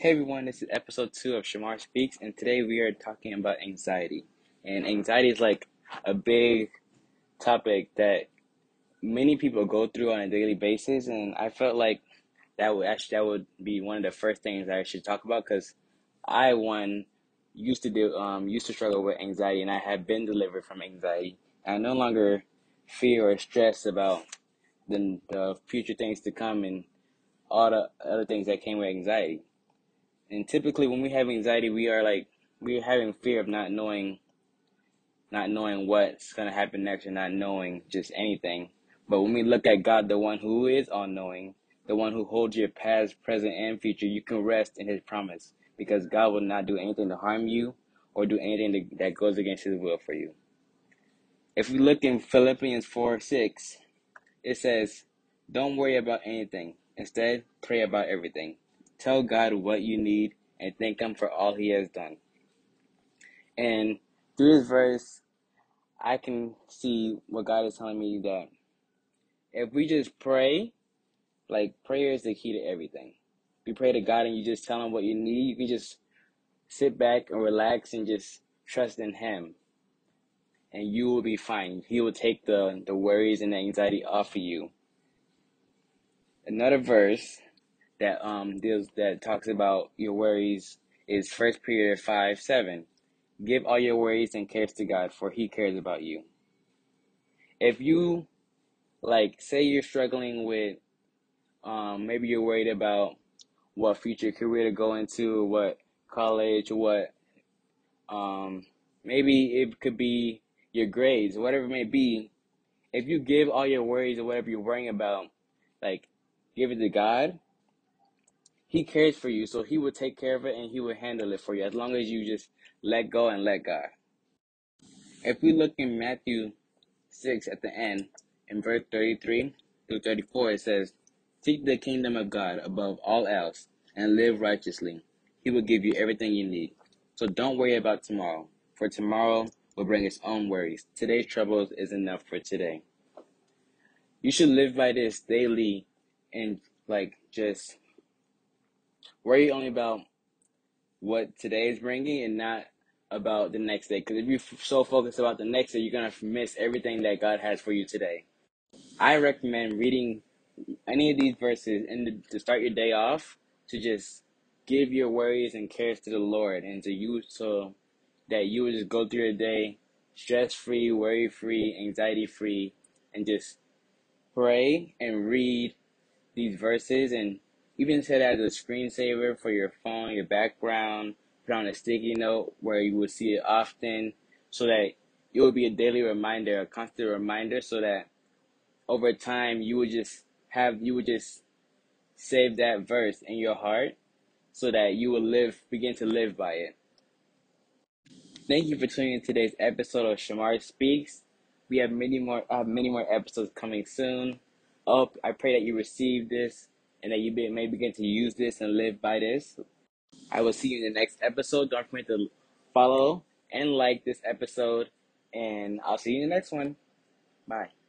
Hey everyone, this is episode two of Shamar Speaks, and today we are talking about anxiety. And anxiety is like a big topic that many people go through on a daily basis, and I felt like that would actually that would be one of the first things I should talk about because I one used to do um used to struggle with anxiety, and I have been delivered from anxiety. I no longer fear or stress about the the future things to come and all the other things that came with anxiety. And typically, when we have anxiety, we are like we're having fear of not knowing, not knowing what's gonna happen next, or not knowing just anything. But when we look at God, the one who is all knowing, the one who holds your past, present, and future, you can rest in His promise because God will not do anything to harm you or do anything that goes against His will for you. If we look in Philippians 4 6, it says, Don't worry about anything. Instead, pray about everything. Tell God what you need and thank Him for all He has done. And through this verse, I can see what God is telling me that if we just pray, like prayer is the key to everything. You pray to God and you just tell Him what you need, you can just sit back and relax and just trust in Him. And you will be fine. He will take the, the worries and the anxiety off of you. Another verse that um deals that talks about your worries is First Peter five seven. Give all your worries and cares to God, for He cares about you. If you like, say you're struggling with, um, maybe you're worried about what future career to go into, what college, what, um, maybe it could be your grades, whatever it may be. If you give all your worries or whatever you're worrying about, like, give it to God, he cares for you, so He will take care of it and He will handle it for you as long as you just let go and let God. If we look in Matthew 6 at the end, in verse 33 through 34, it says, Seek the kingdom of God above all else and live righteously. He will give you everything you need. So don't worry about tomorrow, for tomorrow will bring its own worries. Today's troubles is enough for today. You should live by this daily and like just worry only about what today is bringing and not about the next day. Because if you're so focused about the next day, you're going to miss everything that God has for you today. I recommend reading any of these verses and to start your day off to just give your worries and cares to the Lord and to you so that you will just go through your day stress free, worry free, anxiety free, and just pray and read these verses and even set it as a screensaver for your phone, your background, put on a sticky note where you will see it often so that it will be a daily reminder, a constant reminder so that over time you would just have you would just save that verse in your heart so that you will live begin to live by it. Thank you for tuning in today's episode of Shamar Speaks. We have many more I have many more episodes coming soon. Oh, I pray that you receive this and that you be, may begin to use this and live by this. I will see you in the next episode. Don't forget to follow and like this episode, and I'll see you in the next one. Bye.